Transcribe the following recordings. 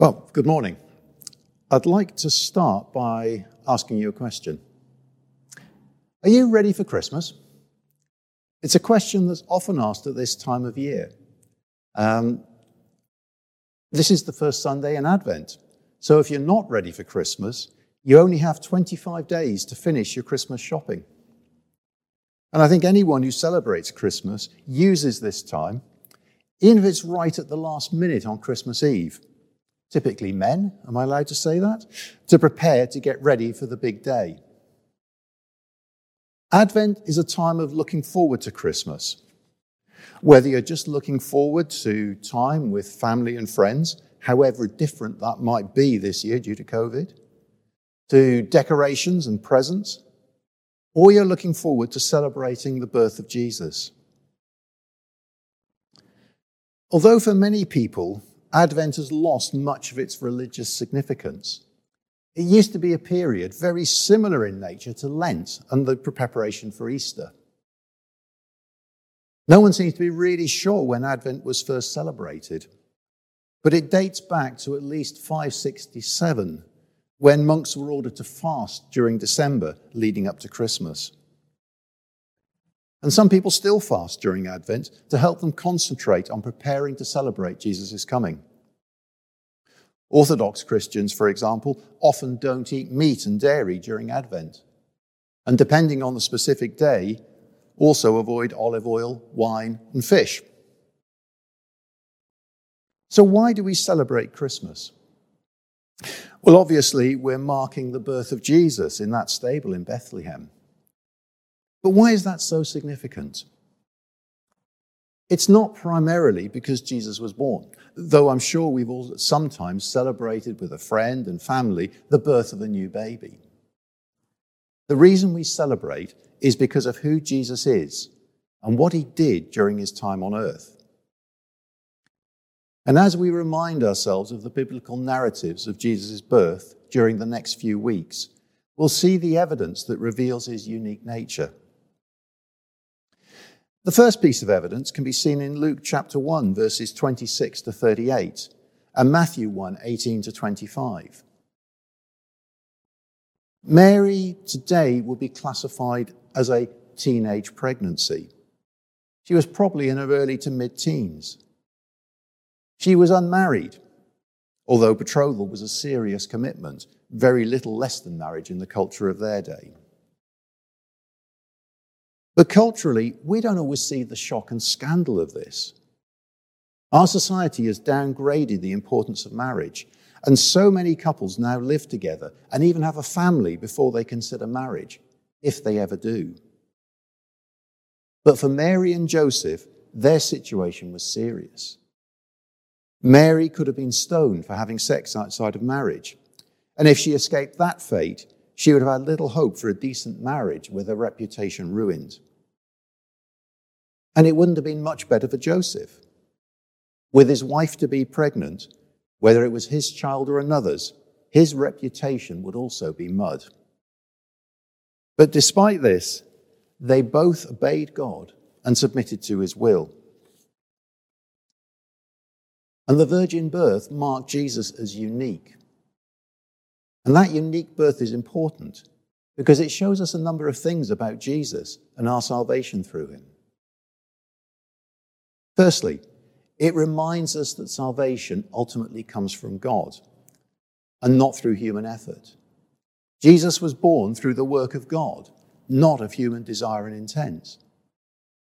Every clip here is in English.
Well, good morning. I'd like to start by asking you a question. Are you ready for Christmas? It's a question that's often asked at this time of year. Um, this is the first Sunday in Advent. So if you're not ready for Christmas, you only have 25 days to finish your Christmas shopping. And I think anyone who celebrates Christmas uses this time, even if it's right at the last minute on Christmas Eve, typically men, am I allowed to say that? To prepare to get ready for the big day. Advent is a time of looking forward to Christmas. Whether you're just looking forward to time with family and friends, however different that might be this year due to COVID, to decorations and presents, or you're looking forward to celebrating the birth of Jesus. Although for many people, Advent has lost much of its religious significance. It used to be a period very similar in nature to Lent and the preparation for Easter. No one seems to be really sure when Advent was first celebrated, but it dates back to at least 567 when monks were ordered to fast during December leading up to Christmas. And some people still fast during Advent to help them concentrate on preparing to celebrate Jesus' coming. Orthodox Christians, for example, often don't eat meat and dairy during Advent. And depending on the specific day, also avoid olive oil, wine, and fish. So, why do we celebrate Christmas? Well, obviously, we're marking the birth of Jesus in that stable in Bethlehem. But why is that so significant? It's not primarily because Jesus was born, though I'm sure we've all sometimes celebrated with a friend and family the birth of a new baby. The reason we celebrate is because of who Jesus is and what he did during his time on earth. And as we remind ourselves of the biblical narratives of Jesus' birth during the next few weeks, we'll see the evidence that reveals his unique nature. The first piece of evidence can be seen in Luke chapter 1, verses 26 to 38, and Matthew 1, 18 to 25. Mary today would be classified as a teenage pregnancy. She was probably in her early to mid teens. She was unmarried, although betrothal was a serious commitment, very little less than marriage in the culture of their day. But culturally, we don't always see the shock and scandal of this. Our society has downgraded the importance of marriage, and so many couples now live together and even have a family before they consider marriage, if they ever do. But for Mary and Joseph, their situation was serious. Mary could have been stoned for having sex outside of marriage. And if she escaped that fate, she would have had little hope for a decent marriage with her reputation ruined. And it wouldn't have been much better for Joseph. With his wife to be pregnant, whether it was his child or another's, his reputation would also be mud. But despite this, they both obeyed God and submitted to his will. And the virgin birth marked Jesus as unique. And that unique birth is important because it shows us a number of things about Jesus and our salvation through him. Firstly, it reminds us that salvation ultimately comes from God and not through human effort. Jesus was born through the work of God, not of human desire and intent.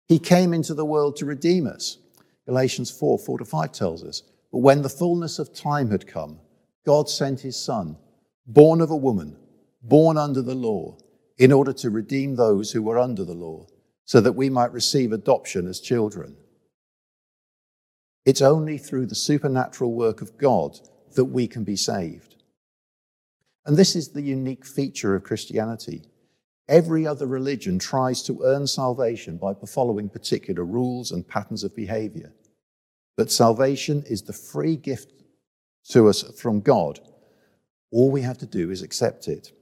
He came into the world to redeem us. Galatians 4 4 to 5 tells us. But when the fullness of time had come, God sent his Son, born of a woman, born under the law, in order to redeem those who were under the law, so that we might receive adoption as children. It's only through the supernatural work of God that we can be saved. And this is the unique feature of Christianity. Every other religion tries to earn salvation by following particular rules and patterns of behavior. But salvation is the free gift to us from God. All we have to do is accept it.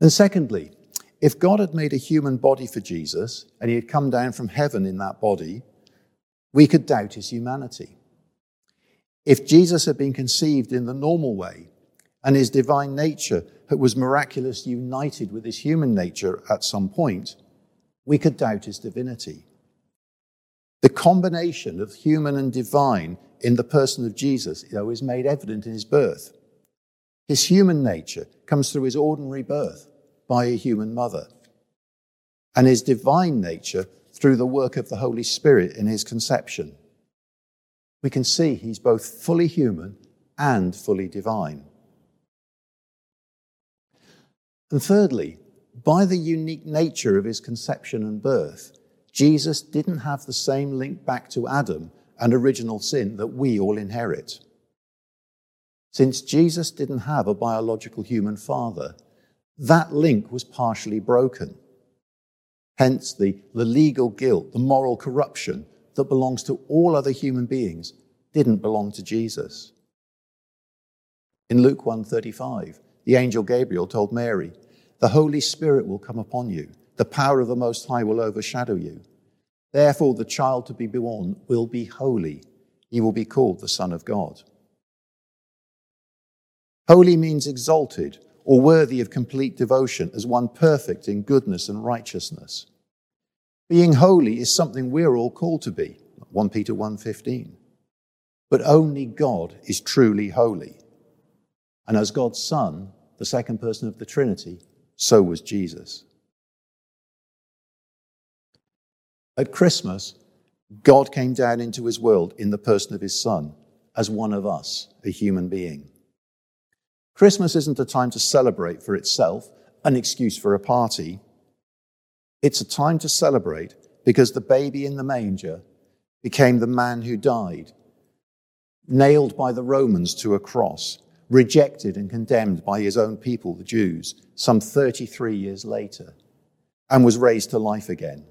And secondly, if God had made a human body for Jesus and he had come down from heaven in that body, we could doubt his humanity. If Jesus had been conceived in the normal way and his divine nature was miraculously united with his human nature at some point, we could doubt his divinity. The combination of human and divine in the person of Jesus, is made evident in his birth. His human nature comes through his ordinary birth by a human mother, and his divine nature through the work of the Holy Spirit in his conception. We can see he's both fully human and fully divine. And thirdly, by the unique nature of his conception and birth, Jesus didn't have the same link back to Adam and original sin that we all inherit. Since Jesus didn't have a biological human father, that link was partially broken. Hence, the, the legal guilt, the moral corruption that belongs to all other human beings didn't belong to Jesus. In Luke 135, the angel Gabriel told Mary, The Holy Spirit will come upon you, the power of the Most High will overshadow you. Therefore, the child to be born will be holy. He will be called the Son of God. Holy means exalted or worthy of complete devotion as one perfect in goodness and righteousness. Being holy is something we're all called to be, 1 Peter 1:15. But only God is truly holy. And as God's son, the second person of the Trinity, so was Jesus. At Christmas, God came down into his world in the person of his son as one of us, a human being. Christmas isn't a time to celebrate for itself, an excuse for a party. It's a time to celebrate because the baby in the manger became the man who died, nailed by the Romans to a cross, rejected and condemned by his own people, the Jews, some 33 years later, and was raised to life again.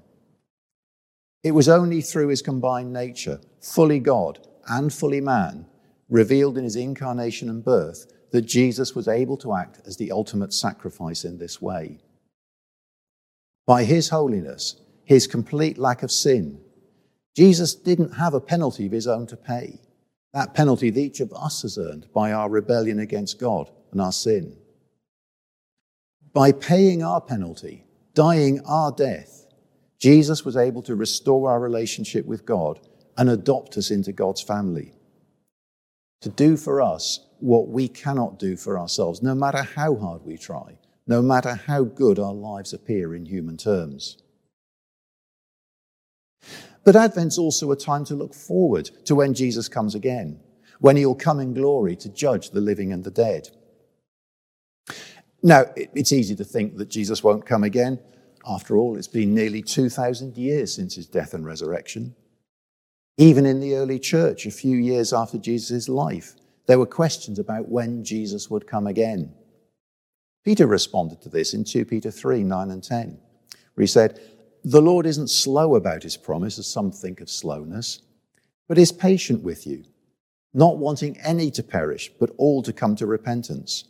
It was only through his combined nature, fully God and fully man, revealed in his incarnation and birth, that Jesus was able to act as the ultimate sacrifice in this way. By his holiness, his complete lack of sin, Jesus didn't have a penalty of his own to pay. That penalty that each of us has earned by our rebellion against God and our sin. By paying our penalty, dying our death, Jesus was able to restore our relationship with God and adopt us into God's family. To do for us what we cannot do for ourselves, no matter how hard we try, no matter how good our lives appear in human terms. But Advent's also a time to look forward to when Jesus comes again, when he'll come in glory to judge the living and the dead. Now, it's easy to think that Jesus won't come again. After all, it's been nearly 2,000 years since his death and resurrection. Even in the early church, a few years after Jesus' life, there were questions about when Jesus would come again. Peter responded to this in 2 Peter 3 9 and 10, where he said, The Lord isn't slow about his promise, as some think of slowness, but is patient with you, not wanting any to perish, but all to come to repentance.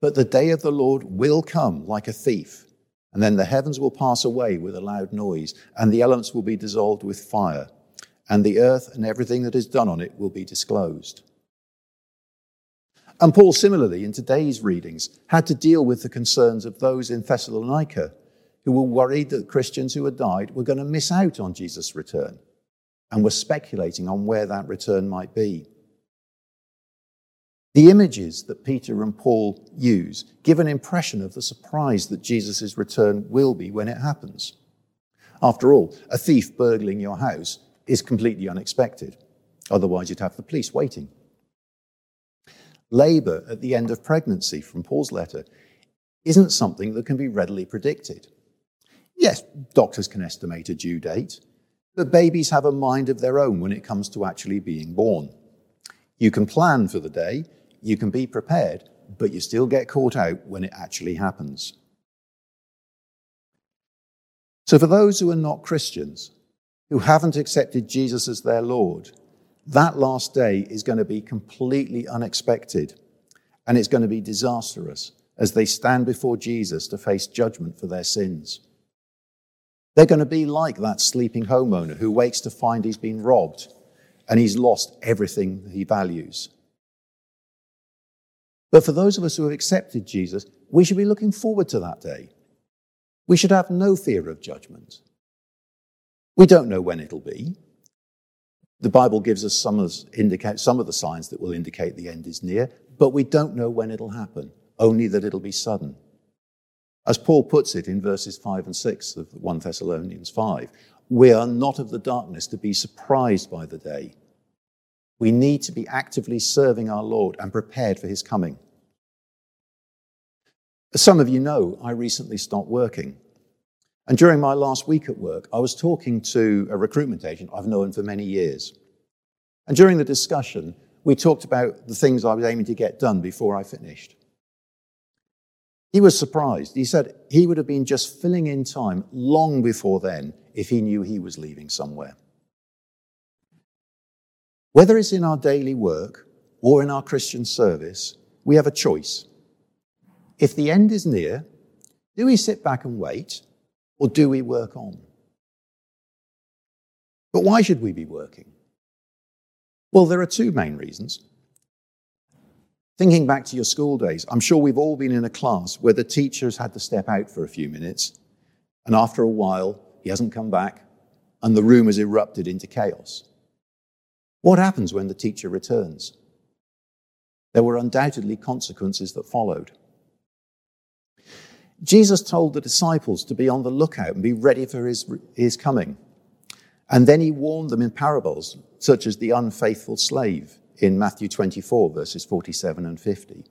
But the day of the Lord will come like a thief. And then the heavens will pass away with a loud noise, and the elements will be dissolved with fire, and the earth and everything that is done on it will be disclosed. And Paul, similarly, in today's readings, had to deal with the concerns of those in Thessalonica who were worried that Christians who had died were going to miss out on Jesus' return and were speculating on where that return might be. The images that Peter and Paul use give an impression of the surprise that Jesus' return will be when it happens. After all, a thief burgling your house is completely unexpected. Otherwise, you'd have the police waiting. Labour at the end of pregnancy, from Paul's letter, isn't something that can be readily predicted. Yes, doctors can estimate a due date, but babies have a mind of their own when it comes to actually being born. You can plan for the day, you can be prepared, but you still get caught out when it actually happens. So, for those who are not Christians, who haven't accepted Jesus as their Lord, that last day is going to be completely unexpected and it's going to be disastrous as they stand before Jesus to face judgment for their sins. They're going to be like that sleeping homeowner who wakes to find he's been robbed and he's lost everything he values. But for those of us who have accepted Jesus, we should be looking forward to that day. We should have no fear of judgment. We don't know when it'll be. The Bible gives us some of, indicate, some of the signs that will indicate the end is near, but we don't know when it'll happen, only that it'll be sudden. As Paul puts it in verses 5 and 6 of 1 Thessalonians 5, we are not of the darkness to be surprised by the day. We need to be actively serving our Lord and prepared for his coming. As some of you know, I recently stopped working. And during my last week at work, I was talking to a recruitment agent I've known for many years. And during the discussion, we talked about the things I was aiming to get done before I finished. He was surprised. He said he would have been just filling in time long before then if he knew he was leaving somewhere. Whether it's in our daily work or in our Christian service, we have a choice. If the end is near, do we sit back and wait or do we work on? But why should we be working? Well, there are two main reasons. Thinking back to your school days, I'm sure we've all been in a class where the teacher has had to step out for a few minutes, and after a while, he hasn't come back, and the room has erupted into chaos. What happens when the teacher returns? There were undoubtedly consequences that followed. Jesus told the disciples to be on the lookout and be ready for his, his coming. And then he warned them in parables, such as the unfaithful slave in Matthew 24, verses 47 and 50.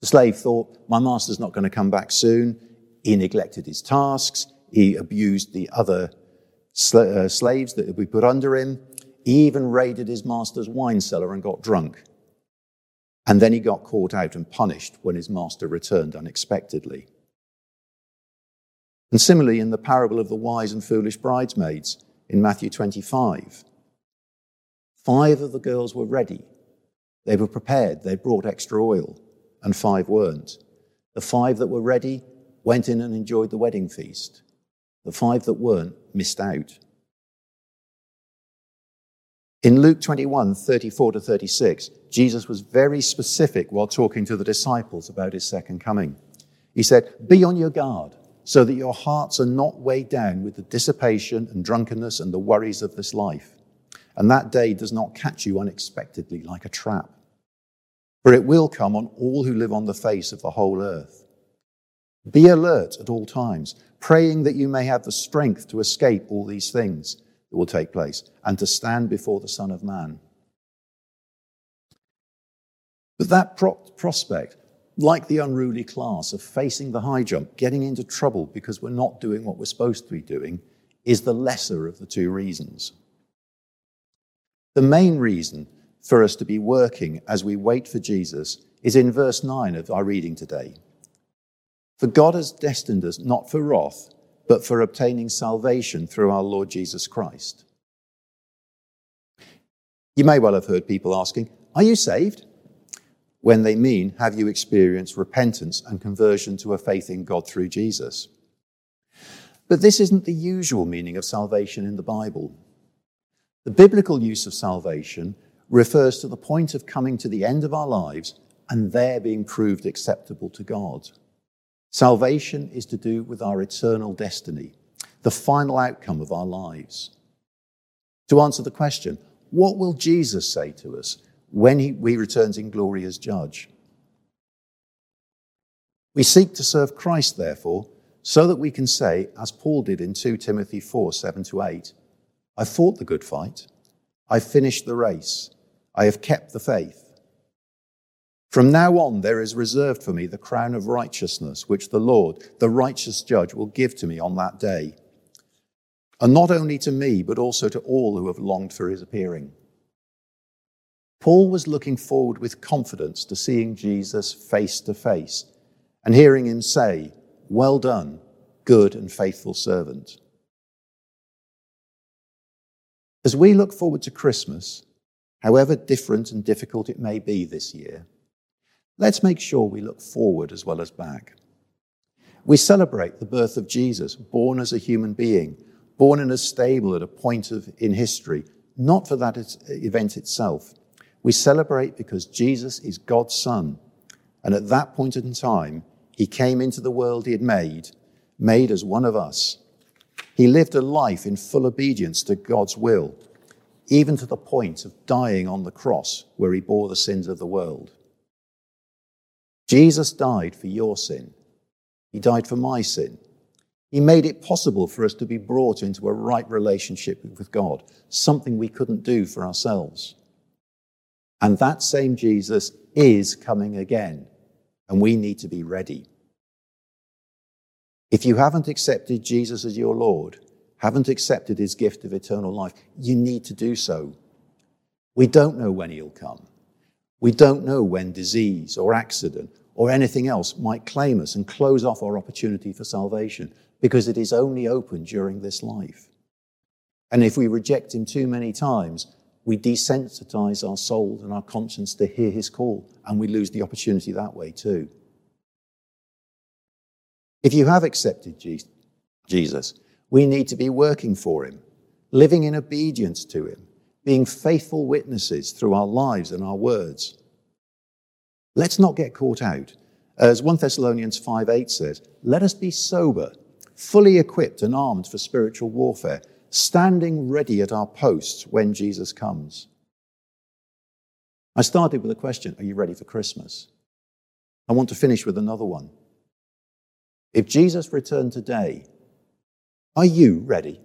The slave thought, My master's not going to come back soon. He neglected his tasks. He abused the other sl- uh, slaves that we put under him. He even raided his master's wine cellar and got drunk. And then he got caught out and punished when his master returned unexpectedly. And similarly, in the parable of the wise and foolish bridesmaids in Matthew 25, five of the girls were ready. They were prepared. They brought extra oil, and five weren't. The five that were ready went in and enjoyed the wedding feast. The five that weren't missed out. In Luke 21, 34 to 36, Jesus was very specific while talking to the disciples about his second coming. He said, Be on your guard so that your hearts are not weighed down with the dissipation and drunkenness and the worries of this life, and that day does not catch you unexpectedly like a trap. For it will come on all who live on the face of the whole earth. Be alert at all times, praying that you may have the strength to escape all these things will take place and to stand before the Son of Man. But that pro- prospect, like the unruly class of facing the high jump, getting into trouble because we're not doing what we're supposed to be doing, is the lesser of the two reasons. The main reason for us to be working as we wait for Jesus is in verse 9 of our reading today. For God has destined us not for wrath, but for obtaining salvation through our Lord Jesus Christ. You may well have heard people asking, Are you saved? When they mean, Have you experienced repentance and conversion to a faith in God through Jesus? But this isn't the usual meaning of salvation in the Bible. The biblical use of salvation refers to the point of coming to the end of our lives and there being proved acceptable to God. Salvation is to do with our eternal destiny, the final outcome of our lives. To answer the question, what will Jesus say to us when he, he returns in glory as judge? We seek to serve Christ, therefore, so that we can say, as Paul did in 2 Timothy 4 7 to 8, I fought the good fight, I finished the race, I have kept the faith. From now on, there is reserved for me the crown of righteousness, which the Lord, the righteous judge, will give to me on that day. And not only to me, but also to all who have longed for his appearing. Paul was looking forward with confidence to seeing Jesus face to face and hearing him say, Well done, good and faithful servant. As we look forward to Christmas, however different and difficult it may be this year, Let's make sure we look forward as well as back. We celebrate the birth of Jesus, born as a human being, born in a stable at a point of, in history not for that event itself. We celebrate because Jesus is God's Son. And at that point in time, he came into the world he had made, made as one of us. He lived a life in full obedience to God's will, even to the point of dying on the cross where he bore the sins of the world. Jesus died for your sin. He died for my sin. He made it possible for us to be brought into a right relationship with God, something we couldn't do for ourselves. And that same Jesus is coming again, and we need to be ready. If you haven't accepted Jesus as your Lord, haven't accepted his gift of eternal life, you need to do so. We don't know when he'll come. We don't know when disease or accident or anything else might claim us and close off our opportunity for salvation because it is only open during this life. And if we reject him too many times, we desensitize our soul and our conscience to hear his call, and we lose the opportunity that way too. If you have accepted Jesus, we need to be working for him, living in obedience to him, being faithful witnesses through our lives and our words. Let's not get caught out. As 1 Thessalonians 5 8 says, let us be sober fully equipped and armed for spiritual warfare, standing ready at our posts when Jesus comes. I started with a question Are you ready for Christmas? I want to finish with another one. If Jesus returned today, are you ready?